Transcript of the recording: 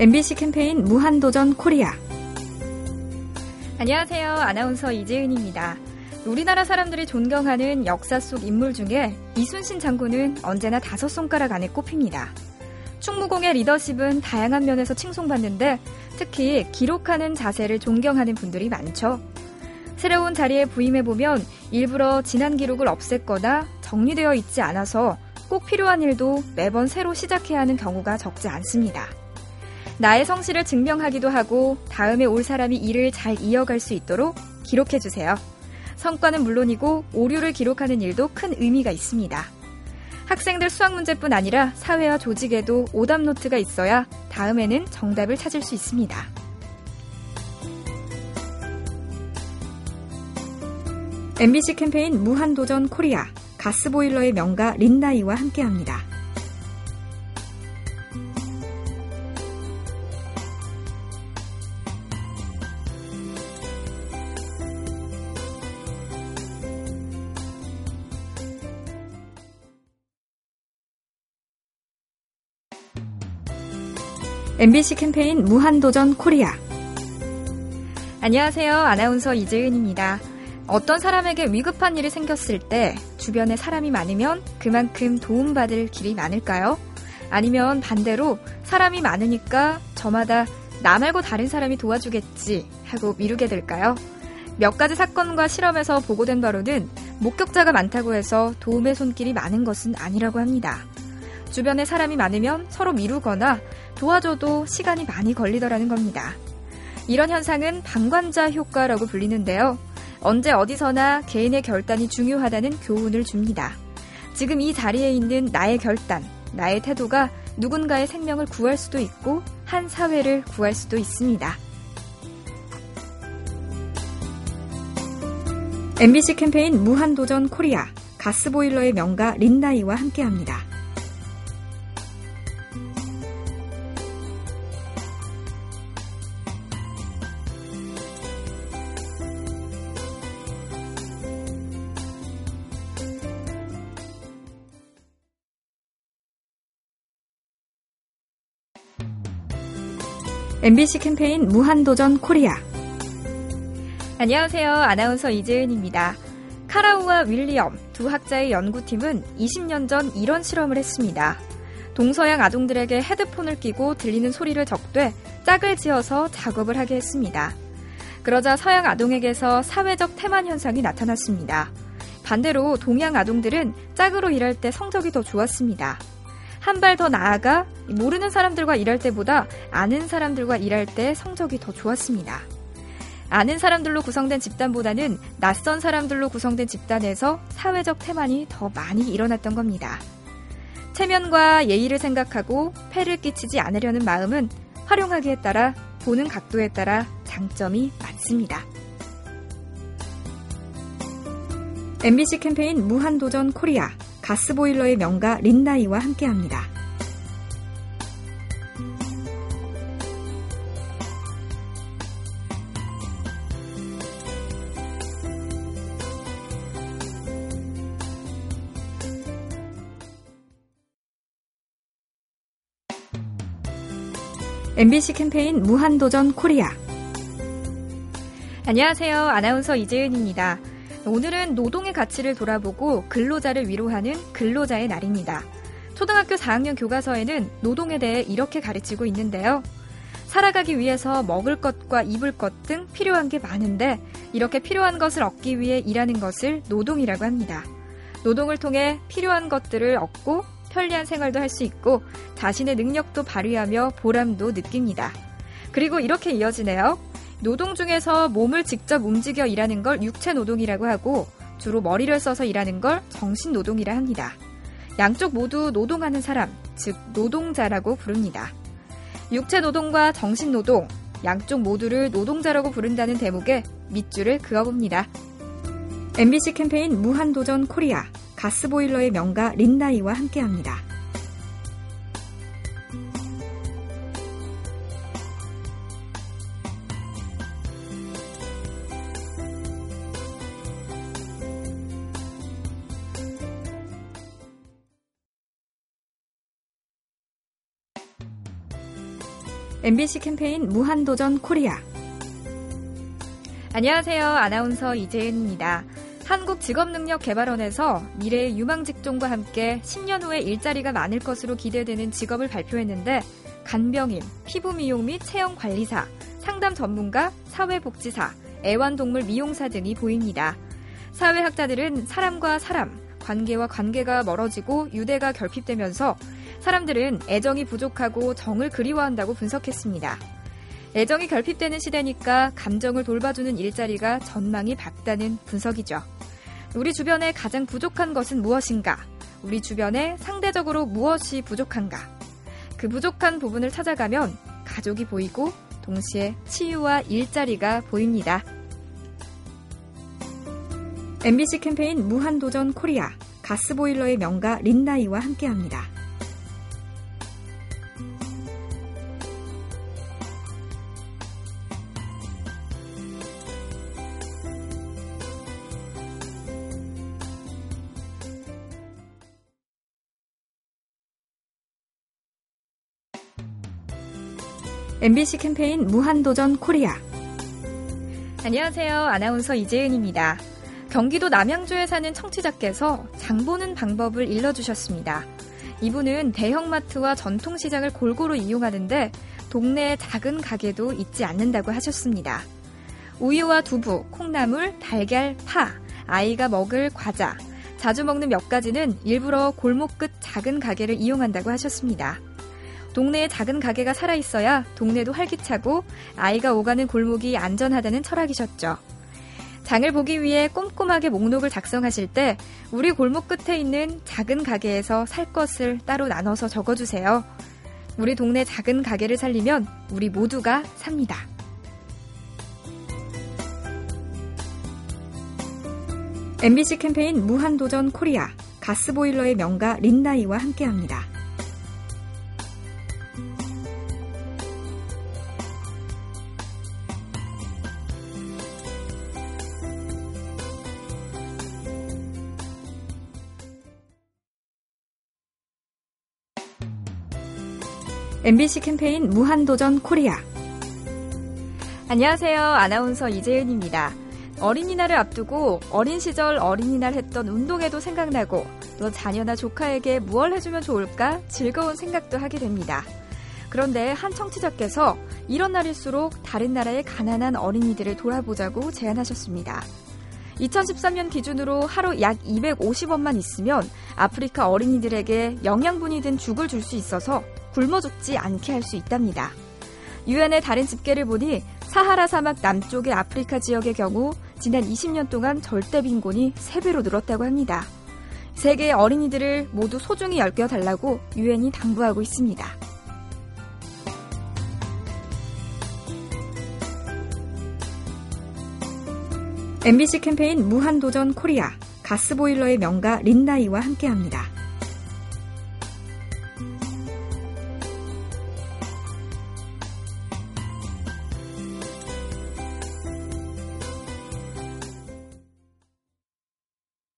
MBC 캠페인 무한도전 코리아. 안녕하세요. 아나운서 이재은입니다. 우리나라 사람들이 존경하는 역사 속 인물 중에 이순신 장군은 언제나 다섯 손가락 안에 꼽힙니다. 충무공의 리더십은 다양한 면에서 칭송받는데 특히 기록하는 자세를 존경하는 분들이 많죠. 새로운 자리에 부임해보면 일부러 지난 기록을 없앴거나 정리되어 있지 않아서 꼭 필요한 일도 매번 새로 시작해야 하는 경우가 적지 않습니다. 나의 성실을 증명하기도 하고 다음에 올 사람이 일을 잘 이어갈 수 있도록 기록해 주세요. 성과는 물론이고 오류를 기록하는 일도 큰 의미가 있습니다. 학생들 수학 문제뿐 아니라 사회와 조직에도 오답 노트가 있어야 다음에는 정답을 찾을 수 있습니다. MBC 캠페인 무한도전 코리아 가스보일러의 명가 린나이와 함께합니다. MBC 캠페인 무한도전 코리아. 안녕하세요. 아나운서 이재은입니다. 어떤 사람에게 위급한 일이 생겼을 때 주변에 사람이 많으면 그만큼 도움받을 길이 많을까요? 아니면 반대로 사람이 많으니까 저마다 나 말고 다른 사람이 도와주겠지 하고 미루게 될까요? 몇 가지 사건과 실험에서 보고된 바로는 목격자가 많다고 해서 도움의 손길이 많은 것은 아니라고 합니다. 주변에 사람이 많으면 서로 미루거나 도와줘도 시간이 많이 걸리더라는 겁니다. 이런 현상은 방관자 효과라고 불리는데요. 언제 어디서나 개인의 결단이 중요하다는 교훈을 줍니다. 지금 이 자리에 있는 나의 결단, 나의 태도가 누군가의 생명을 구할 수도 있고 한 사회를 구할 수도 있습니다. MBC 캠페인 무한도전 코리아 가스보일러의 명가 린나이와 함께합니다. MBC 캠페인 무한도전 코리아. 안녕하세요. 아나운서 이재은입니다. 카라우와 윌리엄 두 학자의 연구팀은 20년 전 이런 실험을 했습니다. 동서양 아동들에게 헤드폰을 끼고 들리는 소리를 적되 짝을 지어서 작업을 하게 했습니다. 그러자 서양 아동에게서 사회적 태만 현상이 나타났습니다. 반대로 동양 아동들은 짝으로 일할 때 성적이 더 좋았습니다. 한 발 더 나아가 모르는 사람들과 일할 때보다 아는 사람들과 일할 때 성적이 더 좋았습니다. 아는 사람들로 구성된 집단보다는 낯선 사람들로 구성된 집단에서 사회적 태만이 더 많이 일어났던 겁니다. 체면과 예의를 생각하고 폐를 끼치지 않으려는 마음은 활용하기에 따라 보는 각도에 따라 장점이 많습니다. MBC 캠페인 무한도전 코리아 가스보일러의 명가 린나이와 함께합니다. MBC 캠페인 무한도전 코리아. 안녕하세요. 아나운서 이재은입니다. 오늘은 노동의 가치를 돌아보고 근로자를 위로하는 근로자의 날입니다. 초등학교 4학년 교과서에는 노동에 대해 이렇게 가르치고 있는데요. 살아가기 위해서 먹을 것과 입을 것 등 필요한 게 많은데 이렇게 필요한 것을 얻기 위해 일하는 것을 노동이라고 합니다. 노동을 통해 필요한 것들을 얻고 편리한 생활도 할 수 있고 자신의 능력도 발휘하며 보람도 느낍니다. 그리고 이렇게 이어지네요. 노동 중에서 몸을 직접 움직여 일하는 걸 육체 노동이라고 하고 주로 머리를 써서 일하는 걸 정신 노동이라 합니다. 양쪽 모두 노동하는 사람, 즉 노동자라고 부릅니다. 육체 노동과 정신 노동, 양쪽 모두를 노동자라고 부른다는 대목에 밑줄을 그어봅니다. MBC 캠페인 무한도전 코리아 가스보일러의 명가 린나이와 함께합니다. MBC 캠페인 무한도전 코리아. 안녕하세요. 아나운서 이재은입니다. 한국직업능력개발원에서 미래의 유망 직종과 함께 10년 후에 일자리가 많을 것으로 기대되는 직업을 발표했는데 간병인, 피부미용 및 체형관리사, 상담 전문가, 사회복지사, 애완동물 미용사 등이 보입니다. 사회학자들은 사람과 사람, 관계와 관계가 멀어지고 유대가 결핍되면서 사람들은 애정이 부족하고 정을 그리워한다고 분석했습니다. 애정이 결핍되는 시대니까 감정을 돌봐주는 일자리가 전망이 밝다는 분석이죠. 우리 주변에 가장 부족한 것은 무엇인가? 우리 주변에 상대적으로 무엇이 부족한가? 그 부족한 부분을 찾아가면 가족이 보이고 동시에 치유와 일자리가 보입니다. MBC 캠페인 무한도전 코리아 가스보일러의 명가 린나이와 함께합니다. MBC 캠페인 무한도전 코리아. 안녕하세요. 아나운서 이재은입니다. 경기도 남양주에 사는 청취자께서 장 보는 방법을 일러주셨습니다. 이분은 대형마트와 전통시장을 골고루 이용하는데 동네에 작은 가게도 있지 않는다고 하셨습니다. 우유와 두부, 콩나물, 달걀, 파, 아이가 먹을 과자, 자주 먹는 몇 가지는 일부러 골목 끝 작은 가게를 이용한다고 하셨습니다. 동네에 작은 가게가 살아있어야 동네도 활기차고 아이가 오가는 골목이 안전하다는 철학이셨죠. 장을 보기 위해 꼼꼼하게 목록을 작성하실 때 우리 골목 끝에 있는 작은 가게에서 살 것을 따로 나눠서 적어주세요. 우리 동네 작은 가게를 살리면 우리 모두가 삽니다. MBC 캠페인 무한도전 코리아 가스보일러의 명가 린나이와 함께합니다. MBC 캠페인 무한도전 코리아. 안녕하세요. 아나운서 이재은입니다. 어린이날을 앞두고 어린 시절 어린이날 했던 운동회도 생각나고 또 자녀나 조카에게 무얼 해주면 좋을까 즐거운 생각도 하게 됩니다. 그런데 한 청취자께서 이런 날일수록 다른 나라의 가난한 어린이들을 돌아보자고 제안하셨습니다. 2013년 기준으로 하루 약 250원만 있으면 아프리카 어린이들에게 영양분이 든 죽을 줄 수 있어서 굶어 죽지 않게 할 수 있답니다. 유엔의 다른 집계를 보니 사하라 사막 남쪽의 아프리카 지역의 경우 지난 20년 동안 절대 빈곤이 3배로 늘었다고 합니다. 세계의 어린이들을 모두 소중히 여겨달라고 유엔이 당부하고 있습니다. MBC 캠페인 무한도전 코리아 가스보일러의 명가 린나이와 함께합니다.